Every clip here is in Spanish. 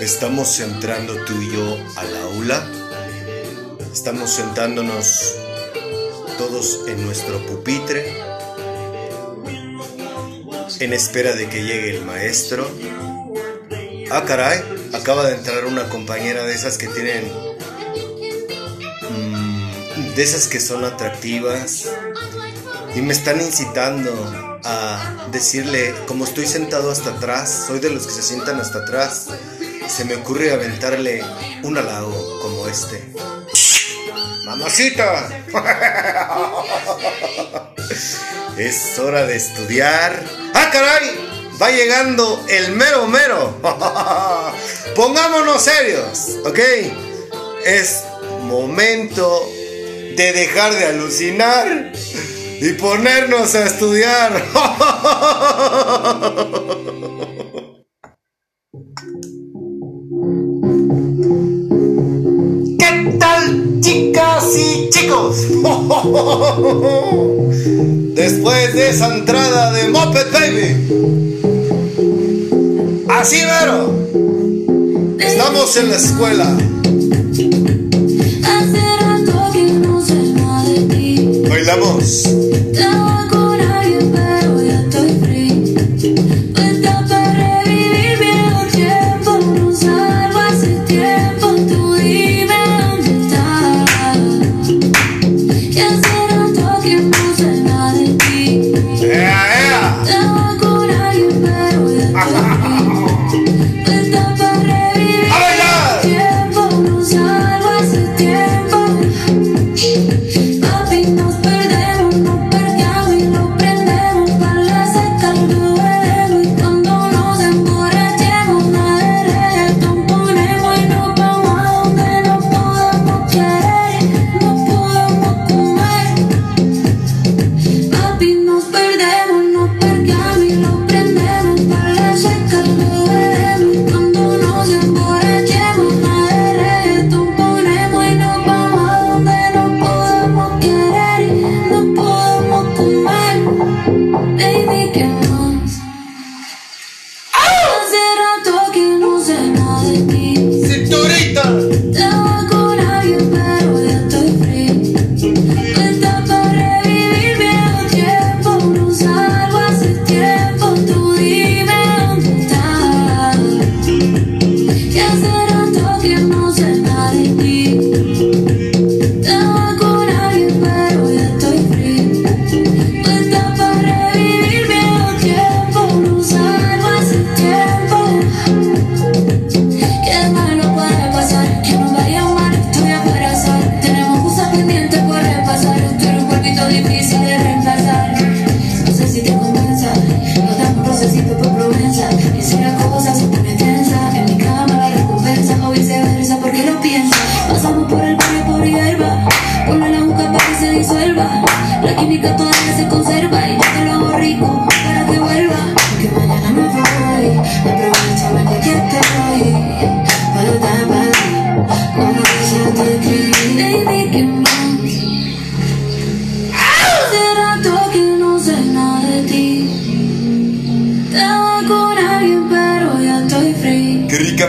Estamos entrando tú y yo al aula. Estamos sentándonos todos en nuestro pupitre en espera de que llegue el maestro. Ah, caray, acaba de entrar una compañera de esas que tienen... Mm, de esas que son atractivas. Y me están incitando a decirle, como estoy sentado hasta atrás, soy de los que se sientan hasta atrás se me ocurre aventarle un halago como este. ¡Mamacita! es hora de estudiar. ¡Ah, caray! va llegando el mero mero. Pongámonos serios, ¿ok? Es momento de dejar de alucinar y ponernos a estudiar. chicos. Después de esa entrada de Moped Baby. Así vero. Estamos en la escuela. Hace. Bailamos.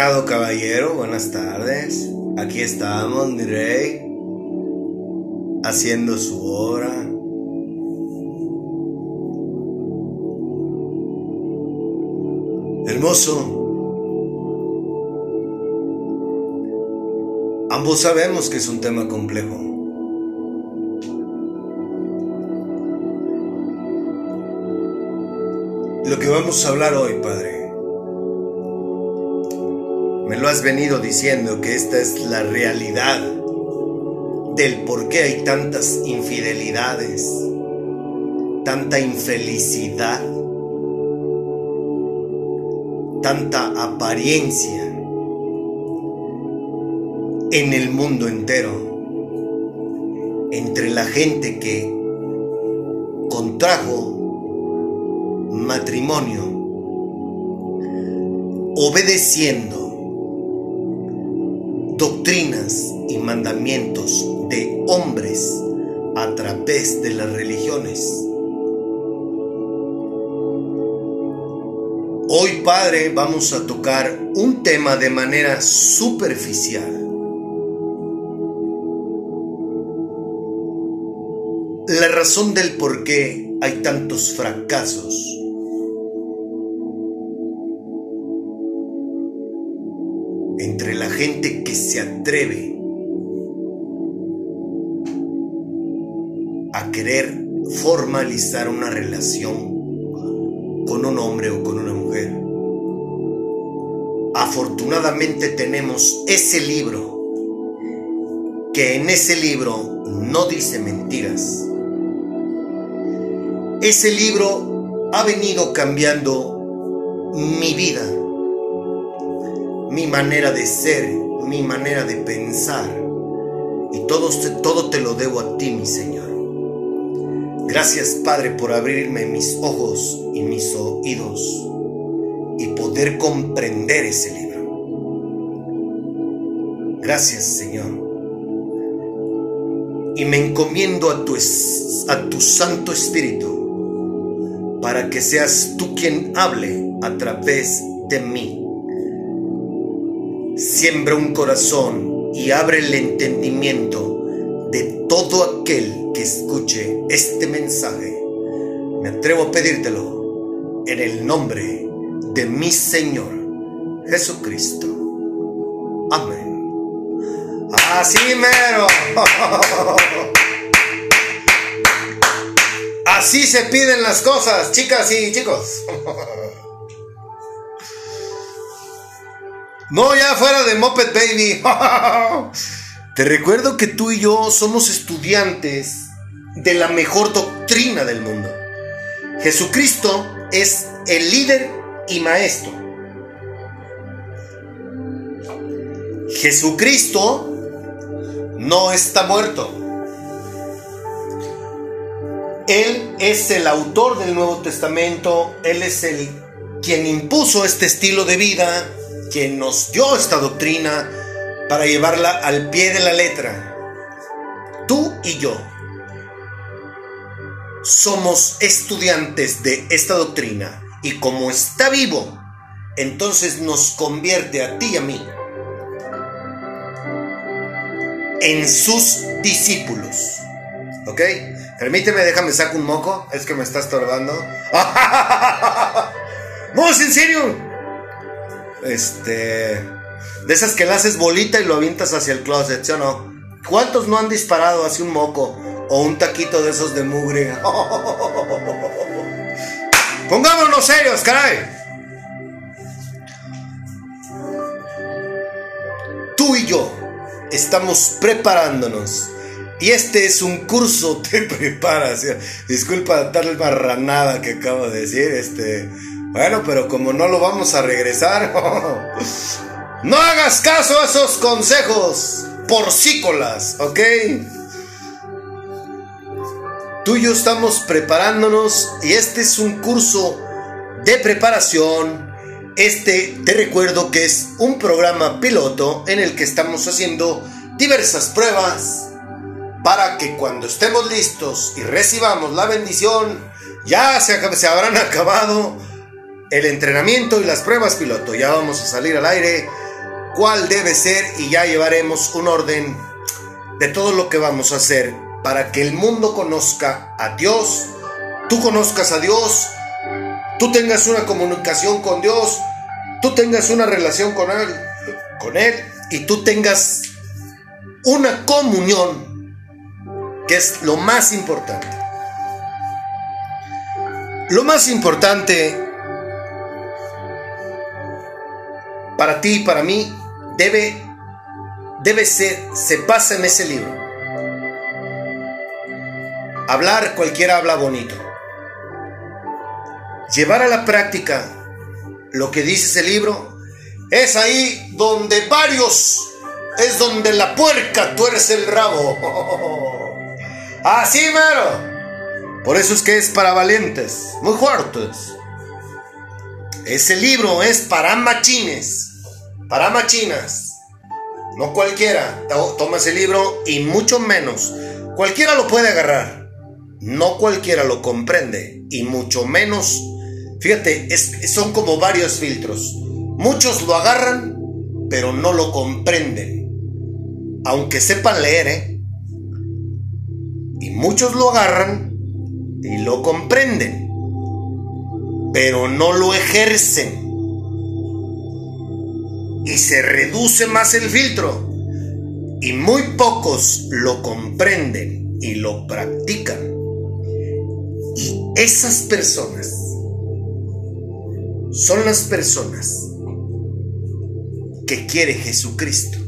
Caballero, buenas tardes. Aquí estamos, mi rey, haciendo su obra. Hermoso. Ambos sabemos que es un tema complejo. Lo que vamos a hablar hoy, Padre me lo has venido diciendo que esta es la realidad del por qué hay tantas infidelidades, tanta infelicidad, tanta apariencia en el mundo entero, entre la gente que contrajo matrimonio obedeciendo doctrinas y mandamientos de hombres a través de las religiones. Hoy, Padre, vamos a tocar un tema de manera superficial. La razón del por qué hay tantos fracasos. Que se atreve a querer formalizar una relación con un hombre o con una mujer. Afortunadamente tenemos ese libro, que en ese libro no dice mentiras. Ese libro ha venido cambiando mi vida, mi manera de ser, mi manera de pensar. Y todo, todo te lo debo a ti, mi Señor. Gracias, Padre, por abrirme mis ojos y mis oídos y poder comprender ese libro. Gracias, Señor. Y me encomiendo a tu, a tu Santo Espíritu para que seas tú quien hable a través de mí. Siembra un corazón y abre el entendimiento de todo aquel que escuche este mensaje. Me atrevo a pedírtelo en el nombre de mi Señor Jesucristo. Amén. Así mero. Así se piden las cosas, chicas y chicos. No, ya fuera de Moped Baby. Te recuerdo que tú y yo somos estudiantes de la mejor doctrina del mundo. Jesucristo es el líder y maestro. Jesucristo no está muerto. Él es el autor del Nuevo Testamento, Él es el quien impuso este estilo de vida, quien nos dio esta doctrina para llevarla al pie de la letra. Tú y yo somos estudiantes de esta doctrina y como está vivo, entonces nos convierte a ti y a mí en sus discípulos. ¿Ok? Permíteme, déjame sacar un moco. Es que me está estorbando. no, en serio. Este. De esas que le haces bolita y lo avientas hacia el closet, ¿sí o no? ¿Cuántos no han disparado hacia un moco o un taquito de esos de mugre? Pongámonos serios, caray. Tú y yo estamos preparándonos y este es un curso de preparación. Disculpa tal marranada que acabo de decir. Este, bueno, pero como no lo vamos a regresar, no hagas caso a esos consejos porcícolas, ¿ok? Tú y yo estamos preparándonos y este es un curso de preparación. Este te recuerdo que es un programa piloto en el que estamos haciendo diversas pruebas para que cuando estemos listos y recibamos la bendición, ya se, se habrán acabado el entrenamiento y las pruebas piloto. Ya vamos a salir al aire. Cuál debe ser y ya llevaremos un orden de todo lo que vamos a hacer para que el mundo conozca a Dios, tú conozcas a Dios, tú tengas una comunicación con Dios, tú tengas una relación con Él, con Él y tú tengas una comunión que es lo más importante. Lo más importante para ti y para mí debe, debe ser, se pasa en ese libro. Hablar, cualquiera habla bonito. Llevar a la práctica lo que dice ese libro es ahí donde varios, es donde la puerca tuerce el rabo. Así mero. Por eso es que es para valientes, muy fuertes. Ese libro es para machines, para machinas. No cualquiera toma ese libro y mucho menos. Cualquiera lo puede agarrar no cualquiera lo comprende y mucho menos, fíjate, son como varios filtros. Muchos lo agarran, pero no lo comprenden, aunque sepan leer, ¿eh? Y muchos lo agarran y lo comprenden, pero no lo ejercen. Y se reduce más el filtro. Y muy pocos lo comprenden y lo practican. Y esas personas son las personas que quiere Jesucristo.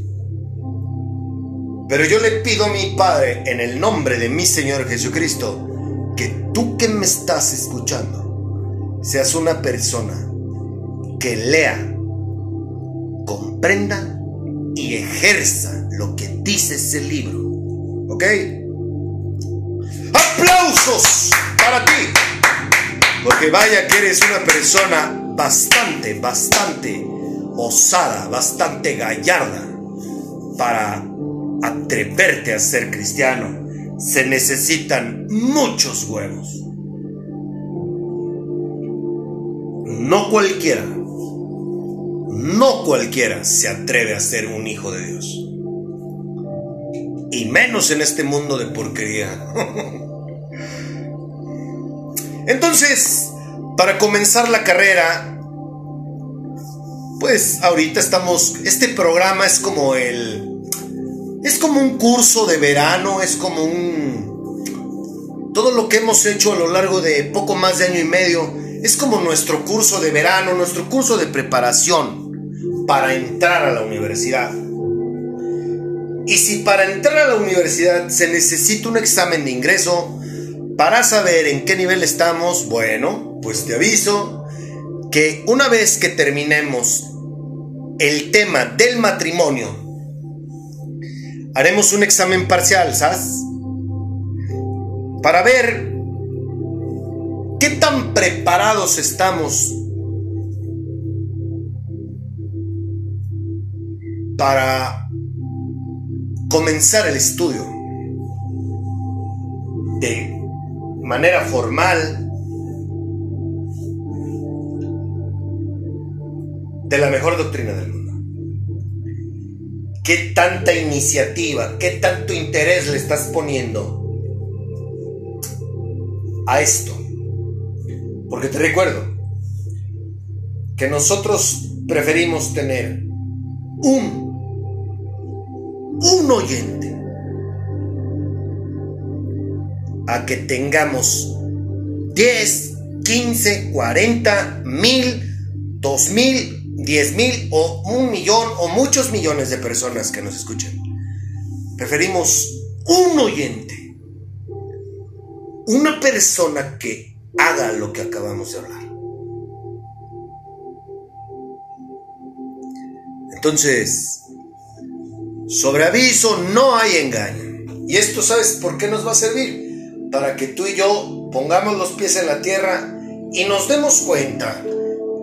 Pero yo le pido a mi Padre, en el nombre de mi Señor Jesucristo, que tú que me estás escuchando, seas una persona que lea, comprenda y ejerza lo que dice ese libro. ¿Ok? ¡Aplausos! para ti. Porque vaya que eres una persona bastante, bastante osada, bastante gallarda para atreverte a ser cristiano. Se necesitan muchos huevos. No cualquiera, no cualquiera se atreve a ser un hijo de Dios. Y menos en este mundo de porquería. Entonces, para comenzar la carrera, pues ahorita estamos, este programa es como el, es como un curso de verano, es como un, todo lo que hemos hecho a lo largo de poco más de año y medio, es como nuestro curso de verano, nuestro curso de preparación para entrar a la universidad. Y si para entrar a la universidad se necesita un examen de ingreso, para saber en qué nivel estamos, bueno, pues te aviso que una vez que terminemos el tema del matrimonio, haremos un examen parcial, ¿sabes? Para ver qué tan preparados estamos para comenzar el estudio de manera formal de la mejor doctrina del mundo. ¿Qué tanta iniciativa, qué tanto interés le estás poniendo a esto? Porque te recuerdo que nosotros preferimos tener un, un oyente a que tengamos 10, 15, 40, mil, dos mil, diez mil o un millón o muchos millones de personas que nos escuchan. Preferimos un oyente, una persona que haga lo que acabamos de hablar. Entonces, sobre aviso no hay engaño. ¿Y esto sabes por qué nos va a servir? para que tú y yo pongamos los pies en la tierra y nos demos cuenta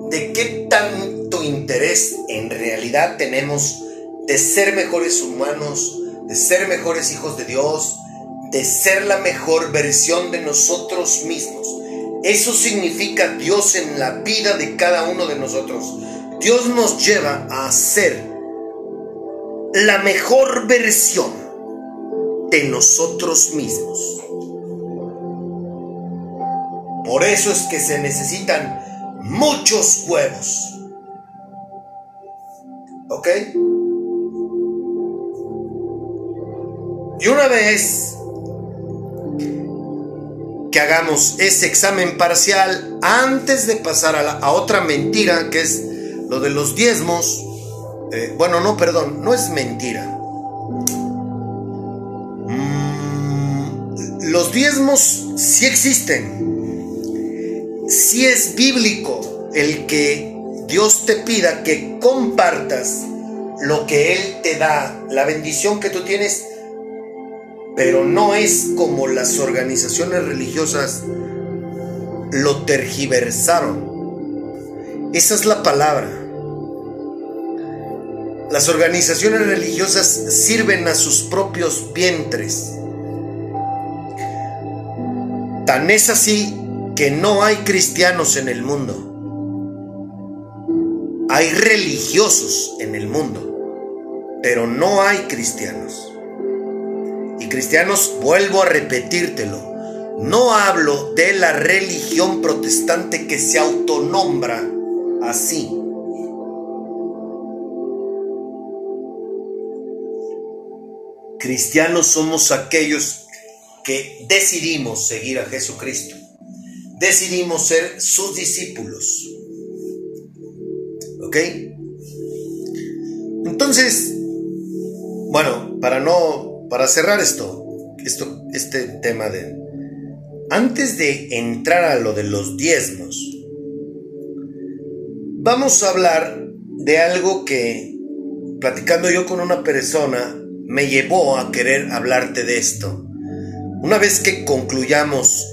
de qué tanto interés en realidad tenemos de ser mejores humanos, de ser mejores hijos de Dios, de ser la mejor versión de nosotros mismos. Eso significa Dios en la vida de cada uno de nosotros. Dios nos lleva a ser la mejor versión de nosotros mismos. Por eso es que se necesitan muchos huevos. ¿Ok? Y una vez que hagamos ese examen parcial, antes de pasar a, la, a otra mentira, que es lo de los diezmos, Eh, bueno, no, perdón, no es mentira. Mm, los diezmos sí existen. Sí es bíblico el que Dios te pida que compartas lo que Él te da, la bendición que tú tienes, pero no es como las organizaciones religiosas lo tergiversaron. Esa es la palabra. Las organizaciones religiosas sirven a sus propios vientres. Tan es así que no hay cristianos en el mundo. Hay religiosos en el mundo, pero no hay cristianos. Y cristianos, vuelvo a repetírtelo, no hablo de la religión protestante que se autonombra así. Cristianos somos aquellos que decidimos seguir a Jesucristo. Decidimos ser sus discípulos. ¿Ok? Entonces, bueno, para no, para cerrar esto, esto, este tema de, antes de entrar a lo de los diezmos, vamos a hablar de algo que, platicando yo con una persona, me llevó a querer hablarte de esto. Una vez que concluyamos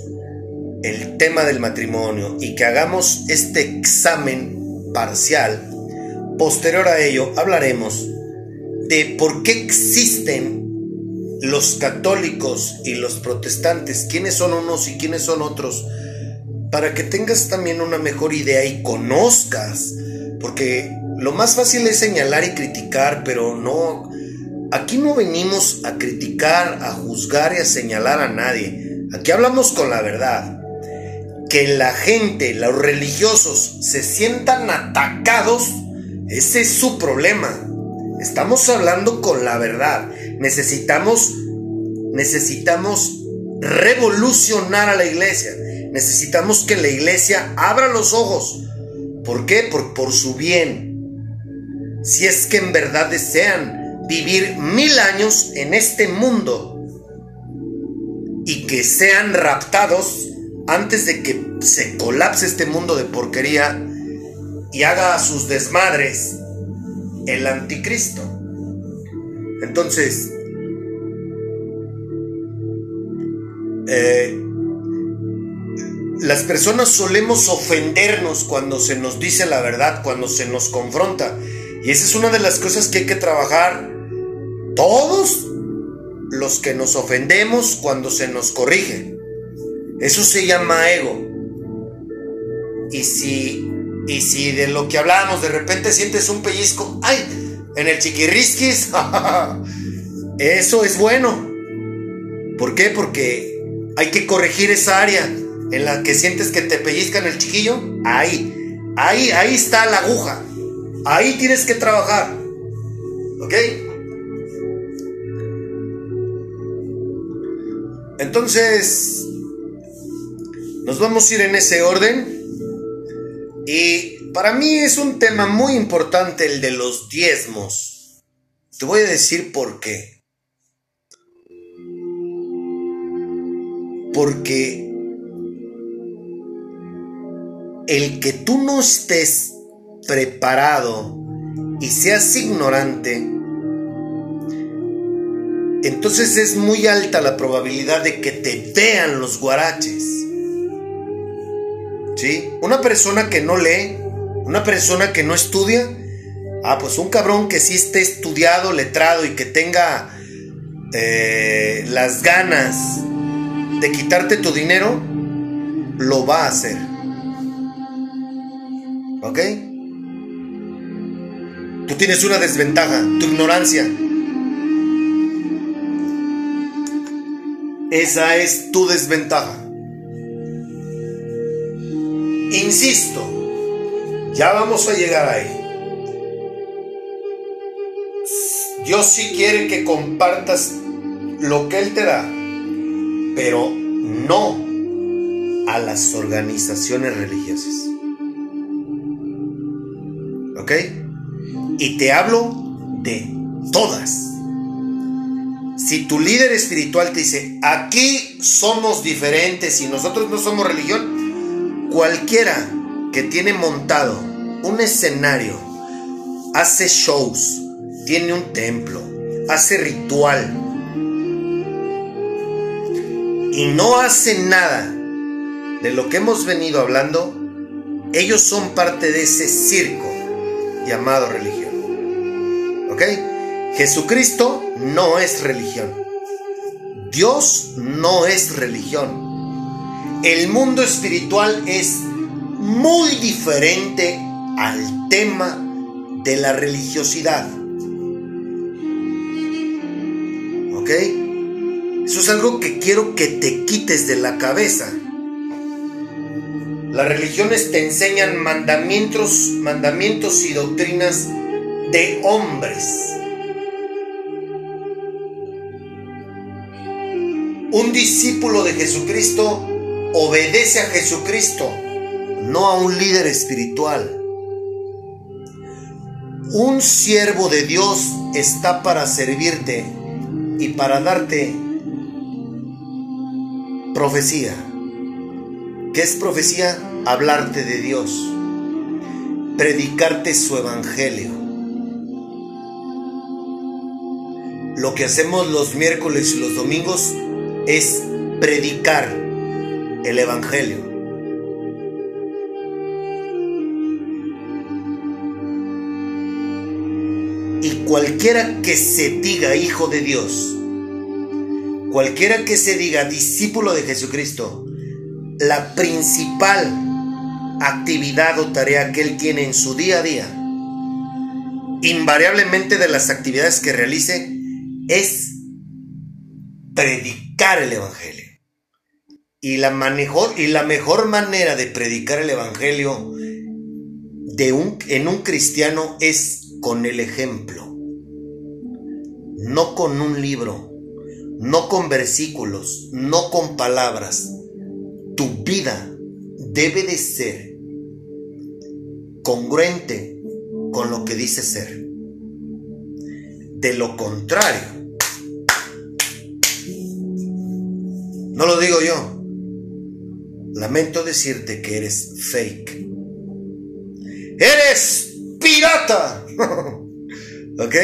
el tema del matrimonio y que hagamos este examen parcial, posterior a ello hablaremos de por qué existen los católicos y los protestantes, quiénes son unos y quiénes son otros, para que tengas también una mejor idea y conozcas, porque lo más fácil es señalar y criticar, pero no, aquí no venimos a criticar, a juzgar y a señalar a nadie, aquí hablamos con la verdad que la gente, los religiosos, se sientan atacados, ese es su problema. Estamos hablando con la verdad. Necesitamos, necesitamos revolucionar a la iglesia. Necesitamos que la iglesia abra los ojos. ¿Por qué? Por, por su bien. Si es que en verdad desean vivir mil años en este mundo y que sean raptados antes de que se colapse este mundo de porquería y haga a sus desmadres el anticristo. Entonces, eh, las personas solemos ofendernos cuando se nos dice la verdad, cuando se nos confronta. Y esa es una de las cosas que hay que trabajar todos los que nos ofendemos cuando se nos corrige. Eso se llama ego. Y si, y si de lo que hablábamos de repente sientes un pellizco, ¡ay! En el chiquirrisquis, eso es bueno. ¿Por qué? Porque hay que corregir esa área en la que sientes que te pellizcan el chiquillo. Ahí, ahí, ahí está la aguja. Ahí tienes que trabajar. ¿Ok? Entonces, nos vamos a ir en ese orden. Y para mí es un tema muy importante el de los diezmos. Te voy a decir por qué. Porque el que tú no estés preparado y seas ignorante, entonces es muy alta la probabilidad de que te vean los guaraches. ¿Sí? Una persona que no lee, una persona que no estudia, ah, pues un cabrón que sí esté estudiado, letrado y que tenga eh, las ganas de quitarte tu dinero, lo va a hacer. ¿Ok? Tú tienes una desventaja, tu ignorancia. Esa es tu desventaja. Insisto, ya vamos a llegar ahí. Dios sí quiere que compartas lo que Él te da, pero no a las organizaciones religiosas. ¿Ok? Y te hablo de todas. Si tu líder espiritual te dice, aquí somos diferentes y nosotros no somos religión, cualquiera que tiene montado un escenario, hace shows, tiene un templo, hace ritual y no hace nada de lo que hemos venido hablando, ellos son parte de ese circo llamado religión. ¿Ok? Jesucristo no es religión. Dios no es religión. El mundo espiritual es muy diferente al tema de la religiosidad. ¿Ok? Eso es algo que quiero que te quites de la cabeza. Las religiones te enseñan mandamientos, mandamientos y doctrinas de hombres. Un discípulo de Jesucristo obedece a Jesucristo, no a un líder espiritual. Un siervo de Dios está para servirte y para darte profecía. ¿Qué es profecía? Hablarte de Dios, predicarte su evangelio. Lo que hacemos los miércoles y los domingos es predicar el evangelio. Y cualquiera que se diga hijo de Dios, cualquiera que se diga discípulo de Jesucristo, la principal actividad o tarea que él tiene en su día a día, invariablemente de las actividades que realice, es predicar el Evangelio. Y la, mejor, y la mejor manera de predicar el Evangelio de un, en un cristiano es con el ejemplo, no con un libro, no con versículos, no con palabras, tu vida debe de ser congruente con lo que dice ser. De lo contrario, no lo digo yo, lamento decirte que eres fake. Eres pirata. ¿Ok?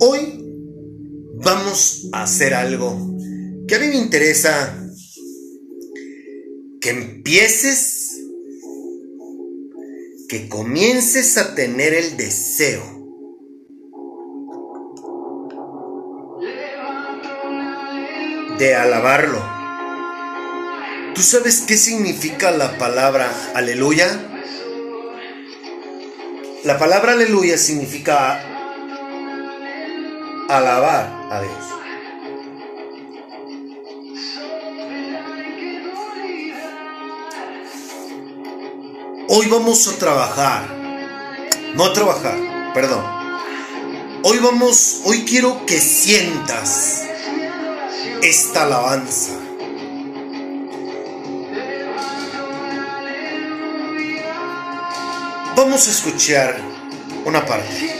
Hoy vamos a hacer algo que a mí me interesa que empieces, que comiences a tener el deseo de alabarlo. ¿Tú sabes qué significa la palabra aleluya? La palabra aleluya significa alabar a Dios. Hoy vamos a trabajar. No a trabajar, perdón. Hoy vamos, hoy quiero que sientas esta alabanza. Vamos a escuchar una parte.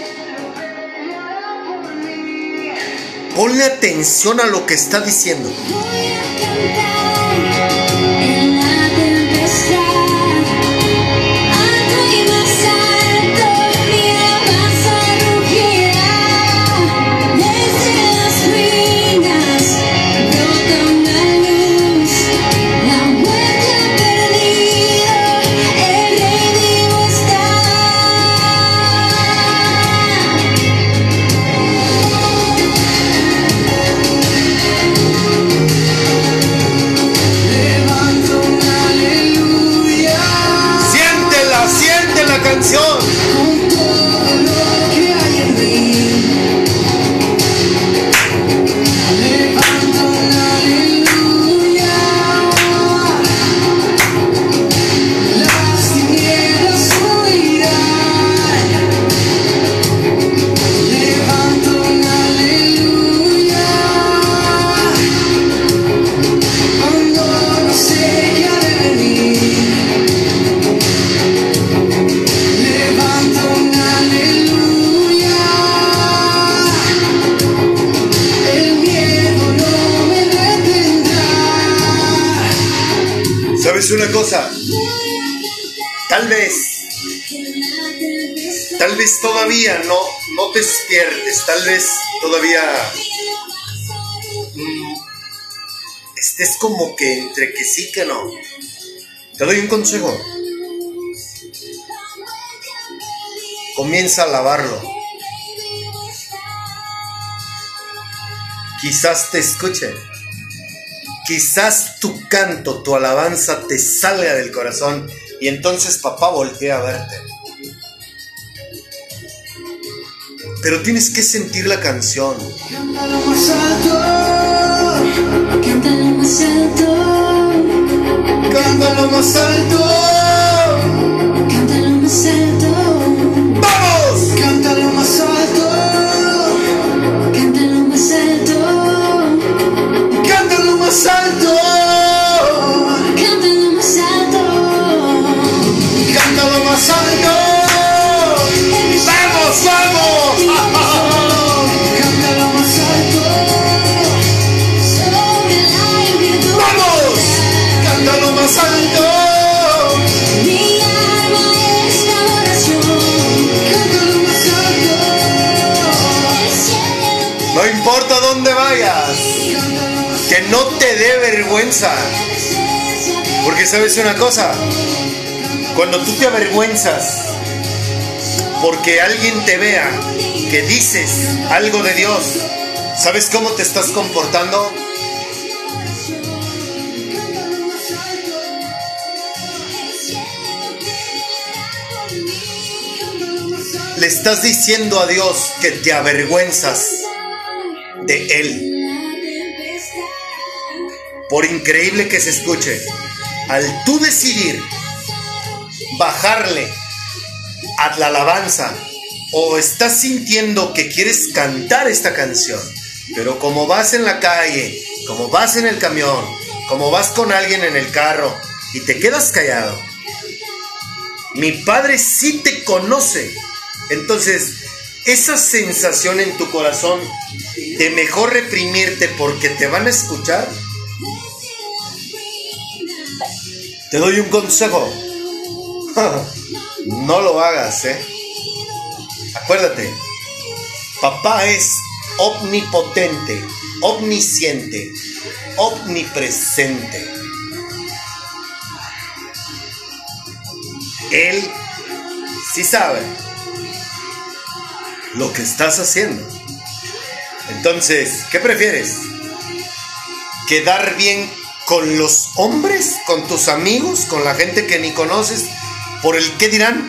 Ponle atención a lo que está diciendo. Tal vez todavía mm, estés como que entre que sí que no. Te doy un consejo. Comienza a lavarlo. Quizás te escuche. Quizás tu canto, tu alabanza te salga del corazón y entonces papá voltea a verte. Pero tienes que sentir la canción. Cántalo más alto, cántalo más alto, Cántalo más alto. Porque sabes una cosa, cuando tú te avergüenzas porque alguien te vea que dices algo de Dios, ¿sabes cómo te estás comportando? Le estás diciendo a Dios que te avergüenzas de Él. Por increíble que se escuche, al tú decidir bajarle a la alabanza o estás sintiendo que quieres cantar esta canción, pero como vas en la calle, como vas en el camión, como vas con alguien en el carro y te quedas callado, mi padre sí te conoce. Entonces, esa sensación en tu corazón de mejor reprimirte porque te van a escuchar, te doy un consejo. No lo hagas, ¿eh? Acuérdate, papá es omnipotente, omnisciente, omnipresente. Él sí sabe lo que estás haciendo. Entonces, ¿qué prefieres? ¿Quedar bien con los hombres, con tus amigos, con la gente que ni conoces, por el qué dirán?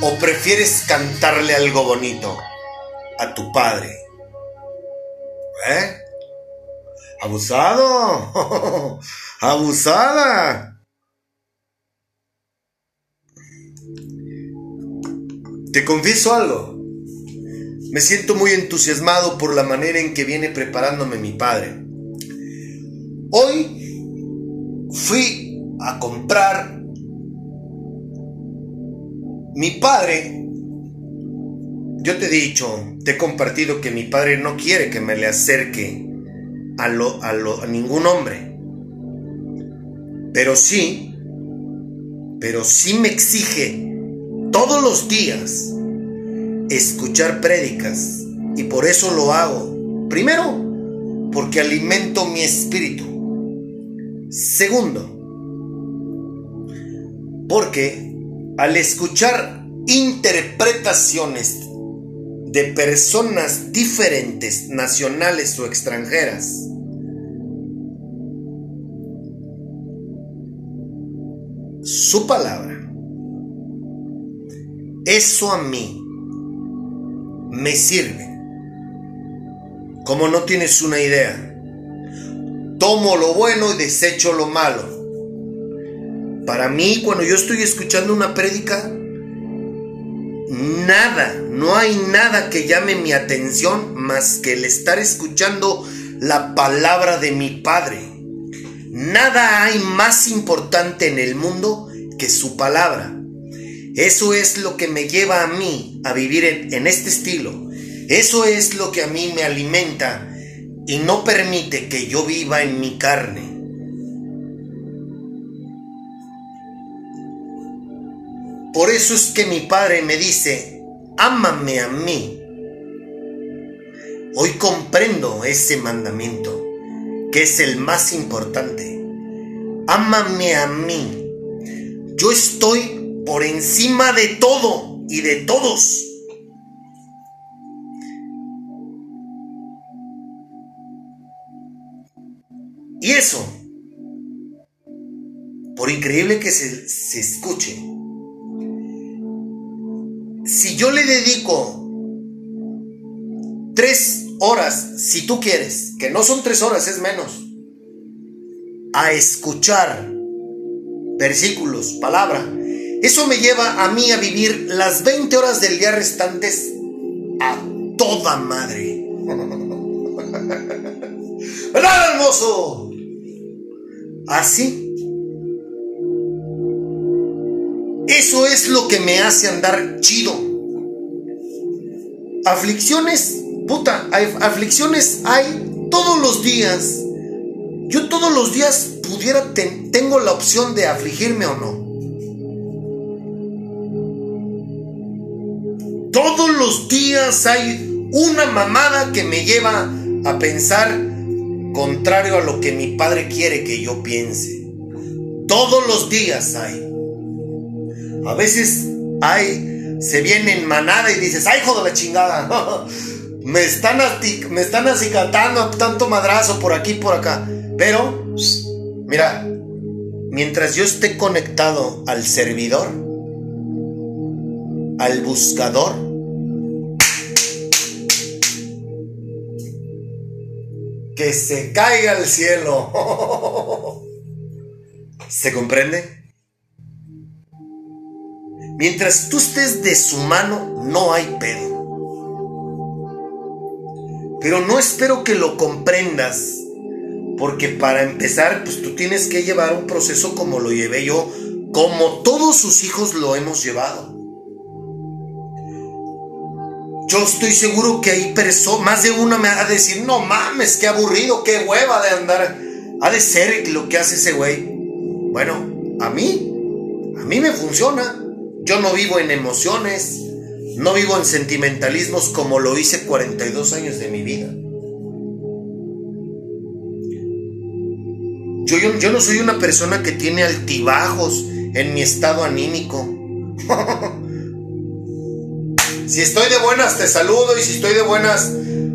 ¿O prefieres cantarle algo bonito a tu padre? ¿Eh? Abusado. Abusada. Te confieso algo. Me siento muy entusiasmado por la manera en que viene preparándome mi padre. Hoy fui a comprar. Mi padre, yo te he dicho, te he compartido que mi padre no quiere que me le acerque a, lo, a, lo, a ningún hombre. Pero sí, pero sí me exige todos los días escuchar prédicas. Y por eso lo hago. Primero, porque alimento mi espíritu. Segundo, porque al escuchar interpretaciones de personas diferentes, nacionales o extranjeras, su palabra, eso a mí me sirve. Como no tienes una idea. Tomo lo bueno y desecho lo malo. Para mí, cuando yo estoy escuchando una prédica, nada, no hay nada que llame mi atención más que el estar escuchando la palabra de mi Padre. Nada hay más importante en el mundo que su palabra. Eso es lo que me lleva a mí a vivir en, en, este estilo. Eso es lo que a mí me alimenta y no permite que yo viva en mi carne. Por eso es que mi padre me dice, ámame a mí. Hoy comprendo ese mandamiento, que es el más importante. Ámame a mí. Yo estoy por encima de todo y de todos. Y eso, por increíble que se, se escuche, si yo le dedico tres horas, si tú quieres, que no son tres horas, es menos, a escuchar versículos, palabra, eso me lleva a mí a vivir las 20 horas del día restantes a toda madre. ¿Verdad, hermoso? Así. Eso es lo que me hace andar chido. Aflicciones, puta, aflicciones hay todos los días. Yo todos los días pudiera, tengo la opción de afligirme o no. Todos los días hay una mamada que me lleva a pensar contrario a lo que mi padre quiere que yo piense. Todos los días hay. A veces hay, se viene en manada y dices, ay, hijo de la chingada. me están, me están acicatando tanto madrazo por aquí por acá. Pero, mira, mientras yo esté conectado al servidor, al buscador, que se caiga al cielo. ¿Se comprende? Mientras tú estés de su mano, no hay pedo. Pero no espero que lo comprendas, porque para empezar, pues tú tienes que llevar un proceso como lo llevé yo, como todos sus hijos lo hemos llevado. Yo estoy seguro que hay personas, más de una me va a decir, no mames, qué aburrido, qué hueva de andar. Ha de ser lo que hace ese güey. Bueno, a mí, a mí me funciona. Yo no vivo en emociones, no vivo en sentimentalismos como lo hice 42 años de mi vida. Yo, yo, yo no soy una persona que tiene altibajos en mi estado anímico. Si estoy de buenas, te saludo y si estoy de buenas,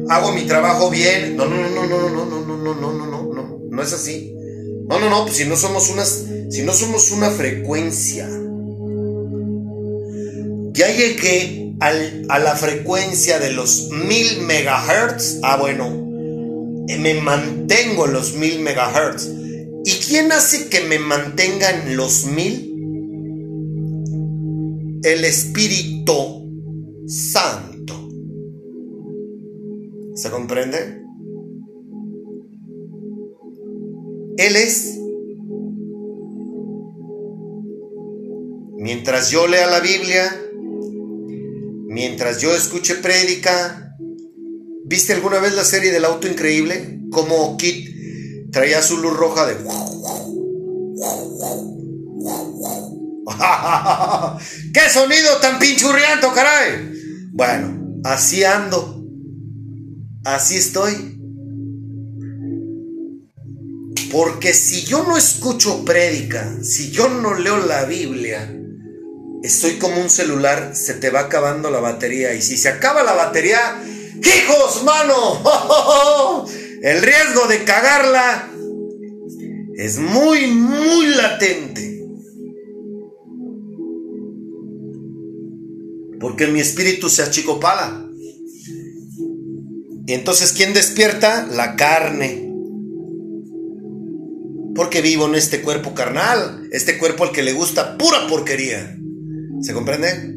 hago mi trabajo bien. No, no, no, no, no, no, no, no, no, no, no, no, no es así. No, no, no, pues si no somos unas, si no somos una frecuencia. Ya llegué a la frecuencia de los mil megahertz. Ah, bueno, me mantengo en los mil megahertz. ¿Y quién hace que me mantenga en los mil? El espíritu santo. ¿Se comprende? Él es. Mientras yo lea la Biblia, mientras yo escuche prédica, ¿viste alguna vez la serie del auto increíble? Como Kit traía su luz roja de... ¡Qué sonido tan pinchurriento, caray! Bueno, así ando. Así estoy. Porque si yo no escucho prédica, si yo no leo la Biblia, estoy como un celular, se te va acabando la batería. Y si se acaba la batería, ¡hijos, mano! El riesgo de cagarla es muy, muy latente. Porque mi espíritu se achicopala. Y entonces, ¿quién despierta? La carne. Porque vivo en este cuerpo carnal, este cuerpo al que le gusta pura porquería. ¿Se comprende?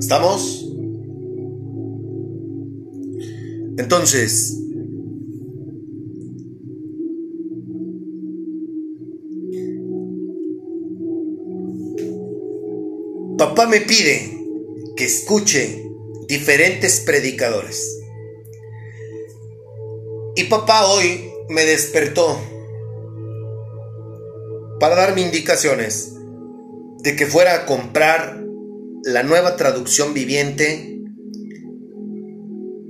¿Estamos? Entonces, Papá me pide que escuche diferentes predicadores. Y papá hoy me despertó para darme indicaciones de que fuera a comprar la nueva traducción viviente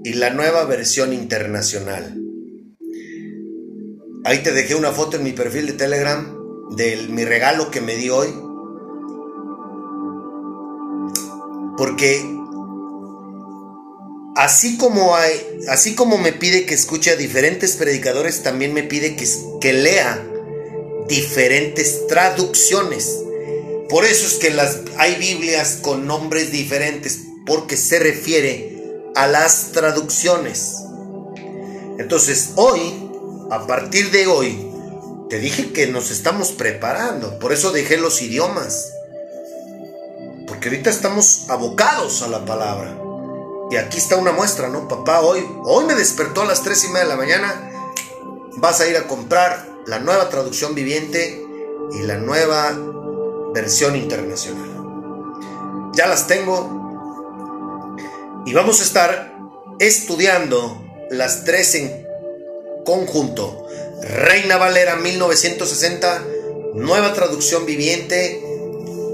y la nueva versión internacional. Ahí te dejé una foto en mi perfil de Telegram de mi regalo que me di hoy. Porque así como hay, así como me pide que escuche a diferentes predicadores, también me pide que, lea diferentes traducciones. Por eso es que las, hay Biblias con nombres diferentes, porque se refiere a las traducciones. Entonces, hoy, a partir de hoy, te dije que nos estamos preparando, por eso dejé los idiomas. Porque ahorita estamos abocados a la palabra. Y aquí está una muestra, ¿no? Papá, hoy, hoy me despertó a las 3 y media de la mañana. Vas a ir a comprar la nueva traducción viviente y la nueva versión internacional. Ya las tengo y vamos a estar estudiando las tres en conjunto. Reina Valera 1960, nueva traducción viviente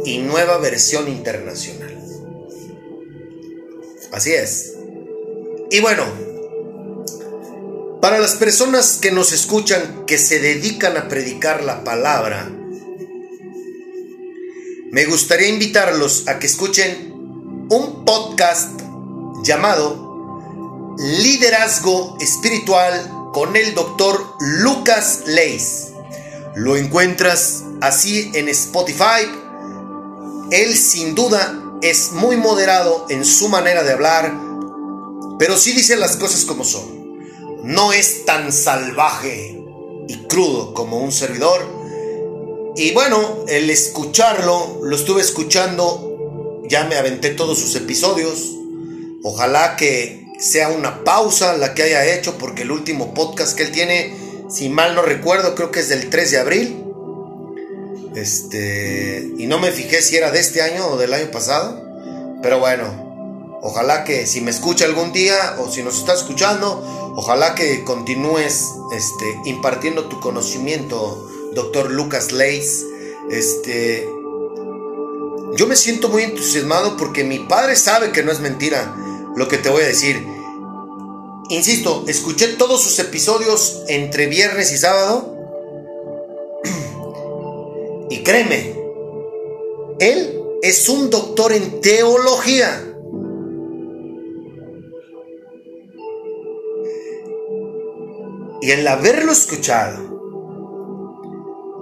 y nueva versión internacional. Así es. Y bueno, para las personas que nos escuchan, que se dedican a predicar la palabra, me gustaría invitarlos a que escuchen un podcast llamado Liderazgo Espiritual con el doctor Lucas Leis. Lo encuentras así en Spotify. Él sin duda es muy moderado en su manera de hablar, pero sí dice las cosas como son no es tan salvaje y crudo como un servidor. Y bueno, el escucharlo, lo estuve escuchando, ya me aventé todos sus episodios. Ojalá que sea una pausa la que haya hecho, porque el último podcast que él tiene, si mal no recuerdo, creo que es del 3 de abril. Este, y no me fijé si era de este año o del año pasado. Pero bueno, ojalá que si me escucha algún día o si nos está escuchando, Ojalá que continúes este, impartiendo tu conocimiento, doctor Lucas Leis. Este, yo me siento muy entusiasmado porque mi padre sabe que no es mentira lo que te voy a decir. Insisto, escuché todos sus episodios entre viernes y sábado. Y créeme, él es un doctor en teología. Y el haberlo escuchado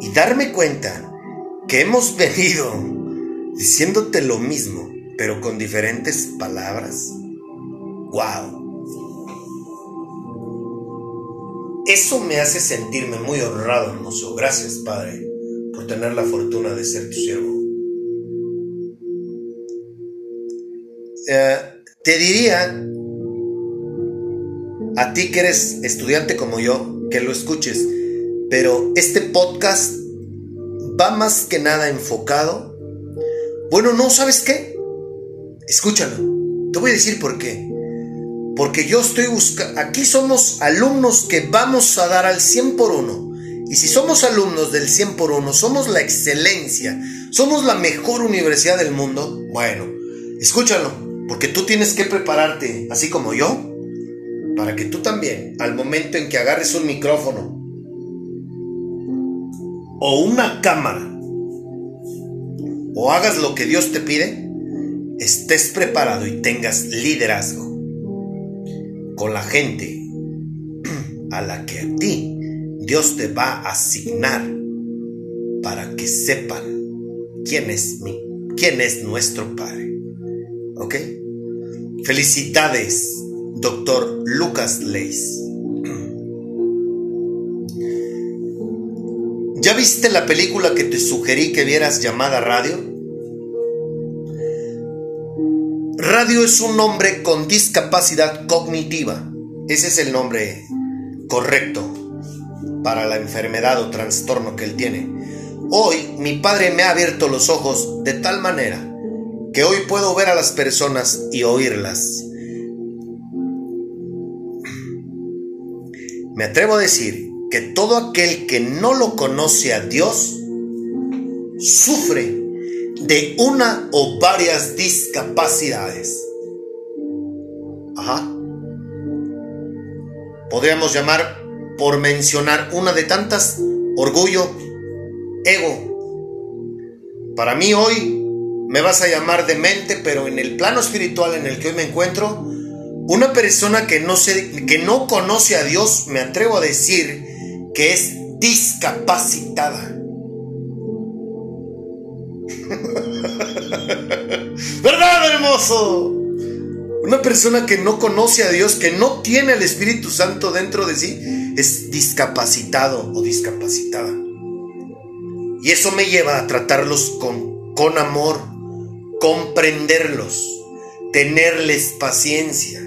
y darme cuenta que hemos venido diciéndote lo mismo, pero con diferentes palabras, wow. Eso me hace sentirme muy honrado, hermoso. Gracias, Padre, por tener la fortuna de ser tu siervo. Eh, te diría a ti que eres estudiante como yo, que lo escuches. Pero este podcast va más que nada enfocado. Bueno, no, ¿sabes qué? Escúchalo. Te voy a decir por qué. Porque yo estoy buscando... Aquí somos alumnos que vamos a dar al 100 por uno. Y si somos alumnos del 100 por uno, somos la excelencia, somos la mejor universidad del mundo. Bueno, escúchalo, porque tú tienes que prepararte, así como yo, para que tú también, al momento en que agarres un micrófono o una cámara, o hagas lo que Dios te pide, estés preparado y tengas liderazgo con la gente a la que a ti Dios te va a asignar para que sepan quién es mi, quién es nuestro Padre. ¿Ok? Felicidades Doctor Lucas Leis. ¿Ya viste la película que te sugerí que vieras llamada Radio? Radio es un hombre con discapacidad cognitiva. Ese es el nombre correcto para la enfermedad o trastorno que él tiene. Hoy mi padre me ha abierto los ojos de tal manera que hoy puedo ver a las personas y oírlas Me atrevo a decir que todo aquel que no lo conoce a Dios sufre de una o varias discapacidades. Ajá. Podríamos llamar, por mencionar una de tantas, orgullo, ego. Para mí hoy me vas a llamar demente, pero en el plano espiritual en el que hoy me encuentro, una persona que no, que no conoce a Dios, me atrevo a decir que es discapacitada. ¿Verdad, hermoso? Una persona que no conoce a Dios, que no tiene el Espíritu Santo dentro de sí, es discapacitado o discapacitada. Y eso me lleva a tratarlos con, con amor, comprenderlos, tenerles paciencia.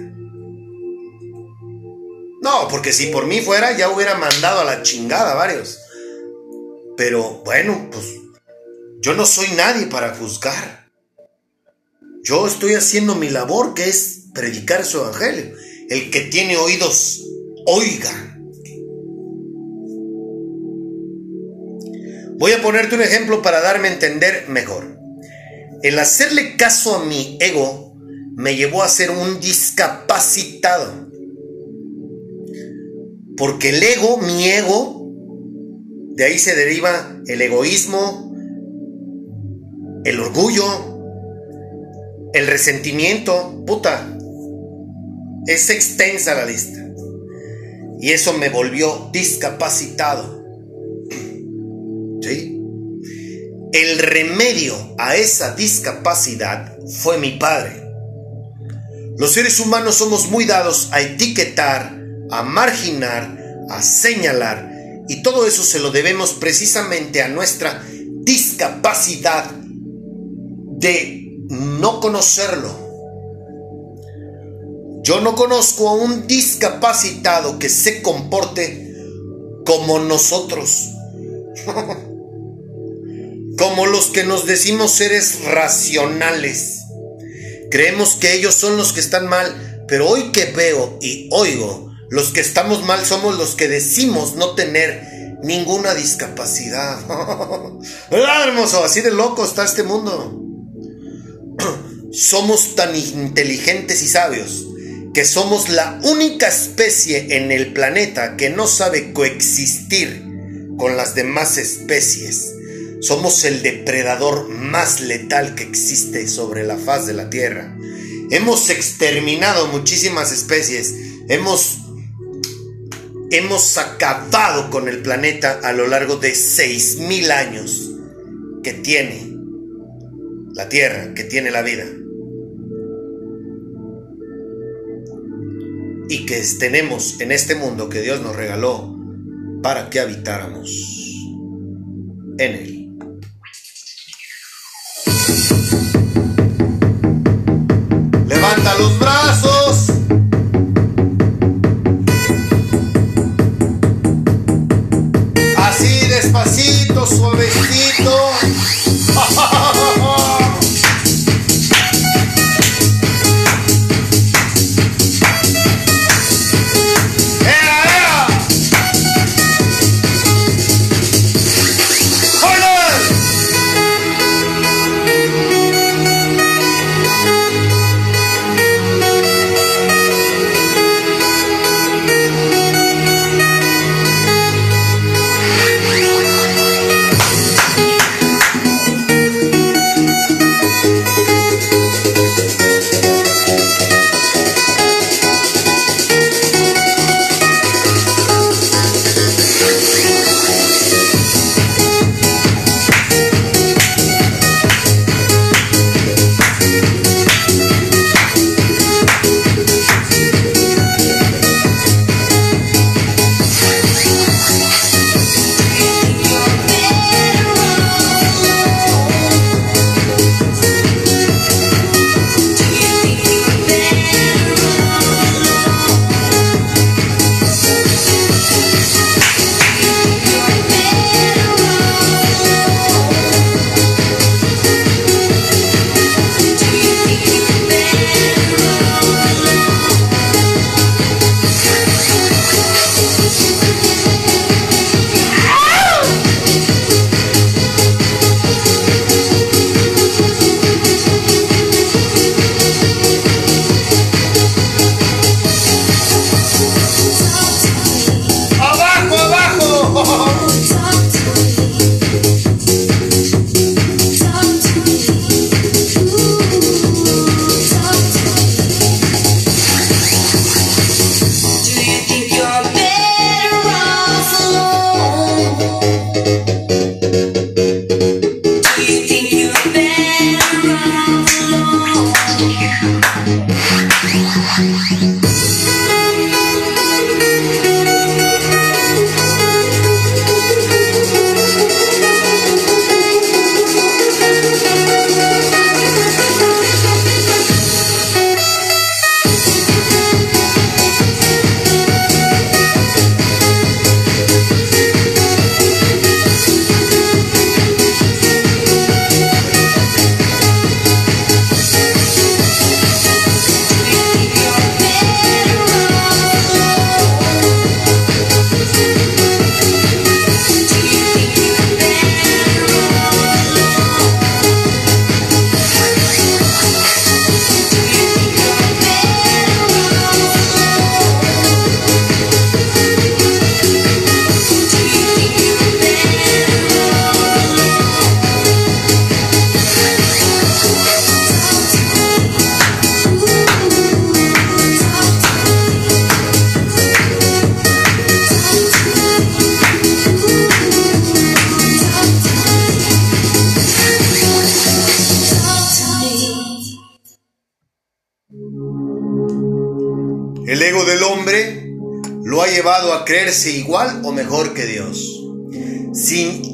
No, porque si por mí fuera ya hubiera mandado a la chingada varios. Pero bueno, pues yo no soy nadie para juzgar. Yo estoy haciendo mi labor, que es predicar su evangelio. El que tiene oídos, oiga. Voy a ponerte un ejemplo para darme a entender mejor. El hacerle caso a mi ego me llevó a ser un discapacitado. Porque el ego, mi ego, de ahí se deriva el egoísmo, el orgullo, el resentimiento, puta, es extensa la lista. Y eso me volvió discapacitado. ¿Sí? El remedio a esa discapacidad fue mi padre. Los seres humanos somos muy dados a etiquetar, a marginar, a señalar, y todo eso se lo debemos precisamente a nuestra discapacidad de no conocerlo. Yo no conozco a un discapacitado que se comporte como nosotros. como los que nos decimos seres racionales. Creemos que ellos son los que están mal, pero hoy que veo y oigo, los que estamos mal somos los que decimos no tener ninguna discapacidad. ¿Verdad, hermoso? Así de loco está este mundo. somos tan inteligentes y sabios que somos la única especie en el planeta que no sabe coexistir con las demás especies. Somos el depredador más letal que existe sobre la faz de la Tierra. Hemos exterminado muchísimas especies. Hemos, hemos acabado con el planeta a lo largo de 6.000 años que tiene la Tierra, que tiene la vida. y que tenemos en este mundo que Dios nos regaló para que habitáramos en él.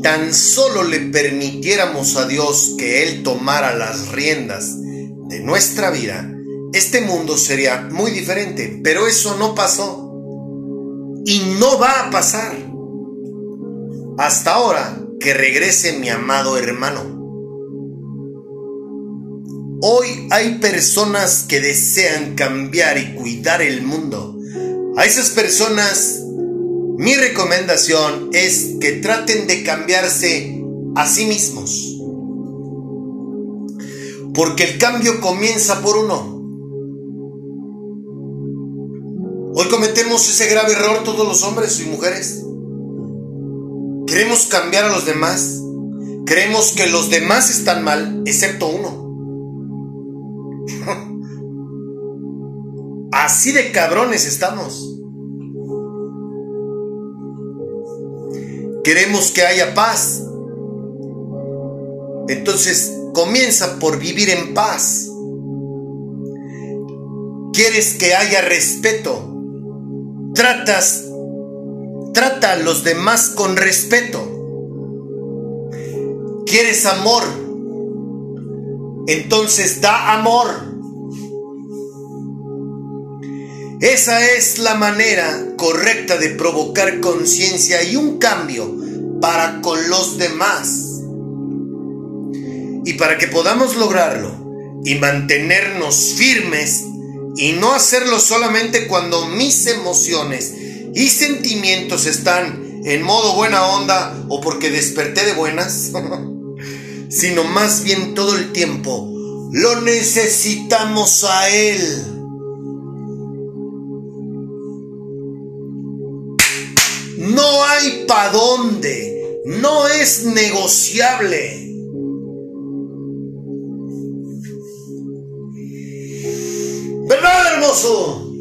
Tan solo le permitiéramos a Dios que Él tomara las riendas de nuestra vida, este mundo sería muy diferente, pero eso no pasó y no va a pasar hasta ahora que regrese mi amado hermano. Hoy hay personas que desean cambiar y cuidar el mundo. A esas personas, mi recomendación es que traten de cambiarse a sí mismos. Porque el cambio comienza por uno. Hoy cometemos ese grave error todos los hombres y mujeres. Queremos cambiar a los demás. Creemos que los demás están mal, excepto uno. Así de cabrones estamos. Queremos que haya paz. Entonces comienza por vivir en paz. Quieres que haya respeto. Tratas trata a los demás con respeto. ¿Quieres amor? Entonces da amor. Esa es la manera correcta de provocar conciencia y un cambio para con los demás. Y para que podamos lograrlo y mantenernos firmes y no hacerlo solamente cuando mis emociones y sentimientos están en modo buena onda o porque desperté de buenas, sino más bien todo el tiempo lo necesitamos a Él. No hay para dónde. No es negociable. ¿Verdad, hermoso?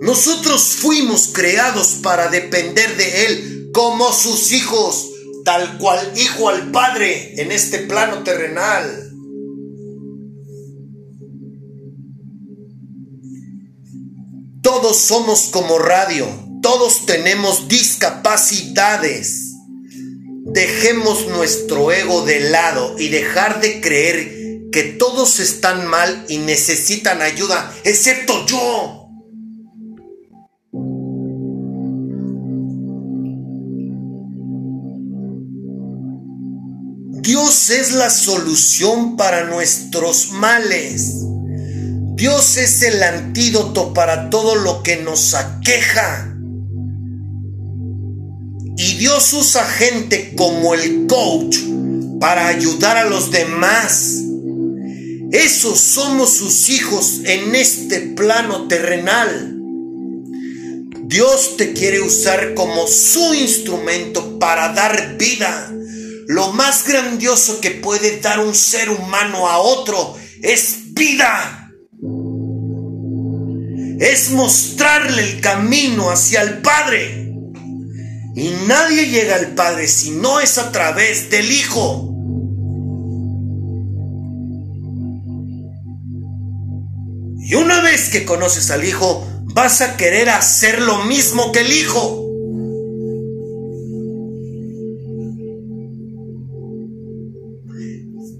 Nosotros fuimos creados para depender de Él como sus hijos, tal cual hijo al Padre en este plano terrenal. Todos somos como radio, todos tenemos discapacidades. Dejemos nuestro ego de lado y dejar de creer que todos están mal y necesitan ayuda, excepto yo. Dios es la solución para nuestros males. Dios es el antídoto para todo lo que nos aqueja. Y Dios usa gente como el coach para ayudar a los demás. Esos somos sus hijos en este plano terrenal. Dios te quiere usar como su instrumento para dar vida. Lo más grandioso que puede dar un ser humano a otro es vida es mostrarle el camino hacia el Padre. Y nadie llega al Padre si no es a través del Hijo. Y una vez que conoces al Hijo, vas a querer hacer lo mismo que el Hijo.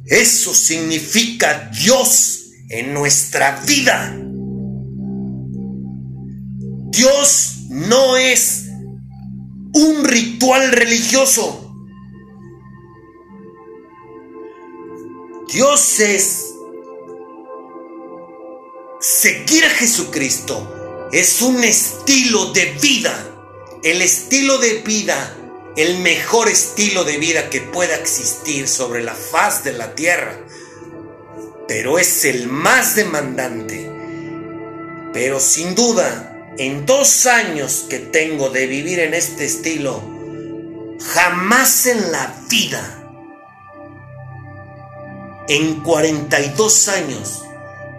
Eso significa Dios en nuestra vida. Dios no es un ritual religioso. Dios es seguir a Jesucristo. Es un estilo de vida. El estilo de vida, el mejor estilo de vida que pueda existir sobre la faz de la tierra. Pero es el más demandante. Pero sin duda en dos años que tengo de vivir en este estilo, jamás en la vida, en 42 años,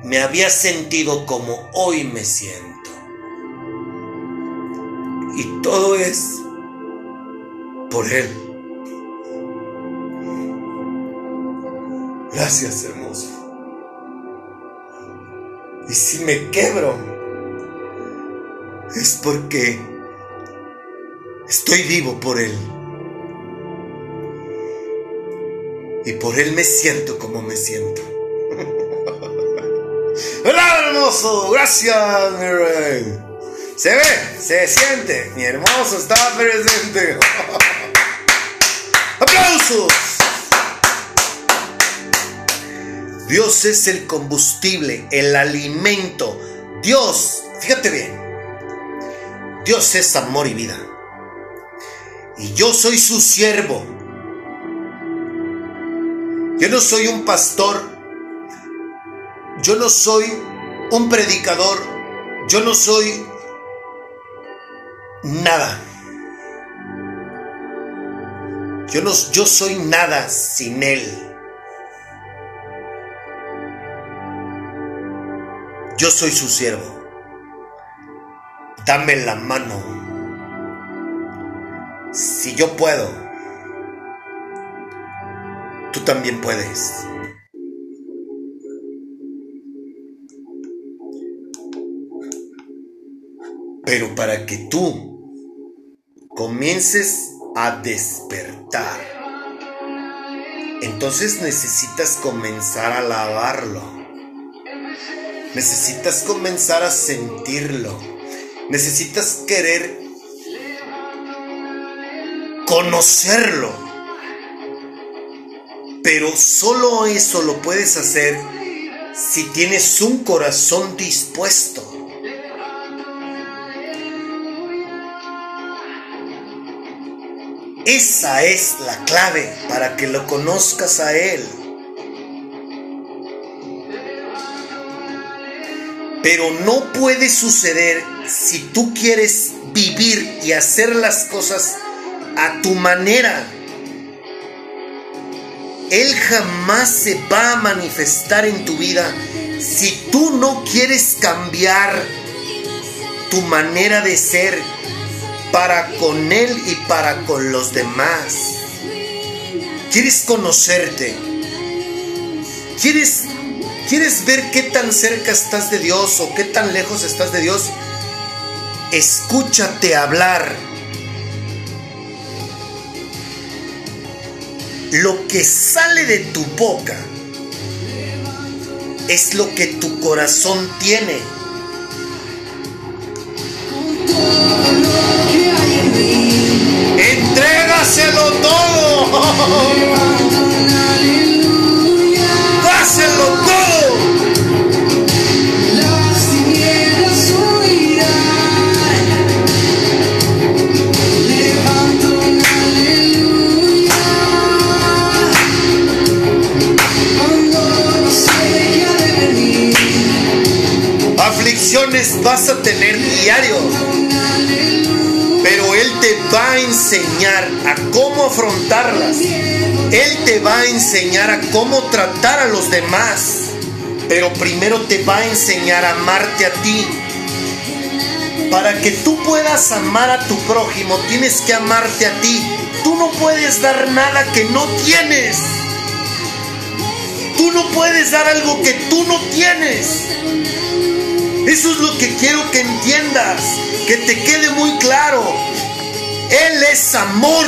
me había sentido como hoy me siento. Y todo es por Él. Gracias, hermoso. Y si me quebro, es porque estoy vivo por Él. Y por Él me siento como me siento. ¡Hola, hermoso! Gracias, mi. Se ve, se siente. Mi hermoso está presente. ¡Aplausos! Dios es el combustible, el alimento. Dios, fíjate bien. Dios es amor y vida. Y yo soy su siervo. Yo no soy un pastor. Yo no soy un predicador. Yo no soy nada. Yo, no, yo soy nada sin Él. Yo soy su siervo. Dame la mano. Si yo puedo, tú también puedes. Pero para que tú comiences a despertar, entonces necesitas comenzar a lavarlo. Necesitas comenzar a sentirlo. Necesitas querer conocerlo. Pero solo eso lo puedes hacer si tienes un corazón dispuesto. Esa es la clave para que lo conozcas a Él. Pero no puede suceder si tú quieres vivir y hacer las cosas a tu manera. Él jamás se va a manifestar en tu vida si tú no quieres cambiar tu manera de ser para con Él y para con los demás. ¿Quieres conocerte? ¿Quieres ¿Quieres ver qué tan cerca estás de Dios o qué tan lejos estás de Dios? Escúchate hablar. Lo que sale de tu boca es lo que tu corazón tiene. Entrégaselo todo. Vas a tener diario. Pero Él te va a enseñar a cómo afrontarlas. Él te va a enseñar a cómo tratar a los demás. Pero primero te va a enseñar a amarte a ti. Para que tú puedas amar a tu prójimo, tienes que amarte a ti. Tú no puedes dar nada que no tienes. Tú no puedes dar algo que tú no tienes. Eso es lo que quiero que entiendas, que te quede muy claro. Él es amor.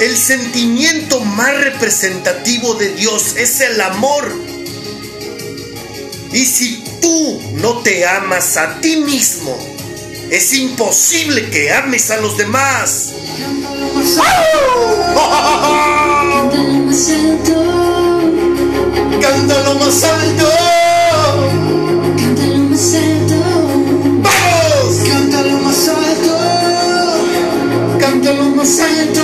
El sentimiento más representativo de Dios es el amor. Y si tú no te amas a ti mismo, es imposible que ames a los demás. Cántalo más alto. Cántalo más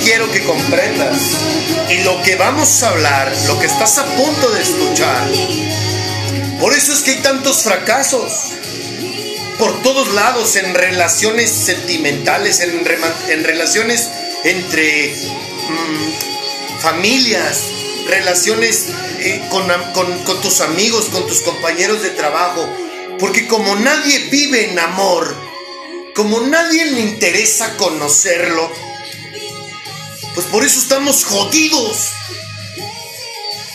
quiero que comprendas. Y lo que vamos a hablar, lo que estás a punto de escuchar, por eso es que hay tantos fracasos. Por todos lados, en relaciones sentimentales, en, en relaciones entre mm, familias, relaciones eh, con tus amigos, con tus compañeros de trabajo. Porque como nadie vive en amor, como nadie le interesa conocerlo, pues por eso estamos jodidos.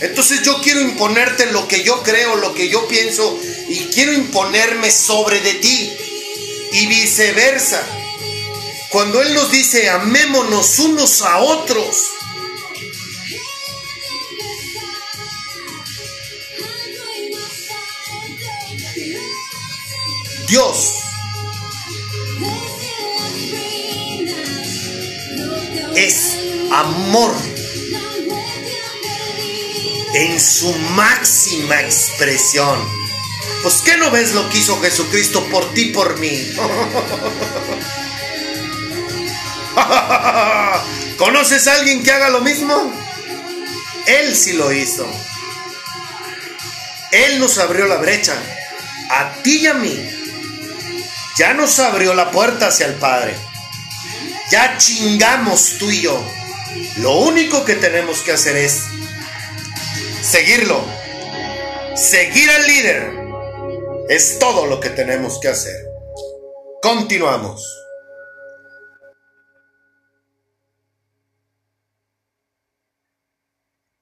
Entonces yo quiero imponerte lo que yo creo, lo que yo pienso y quiero imponerme sobre de ti y viceversa. Cuando Él nos dice amémonos unos a otros, Dios es amor en su máxima expresión. Pues ¿qué no ves lo que hizo Jesucristo por ti, por mí? ¿Conoces a alguien que haga lo mismo? Él sí lo hizo. Él nos abrió la brecha, a ti y a mí. Ya nos abrió la puerta hacia el Padre. Ya chingamos tú y yo. Lo único que tenemos que hacer es seguirlo. Seguir al líder. Es todo lo que tenemos que hacer. Continuamos.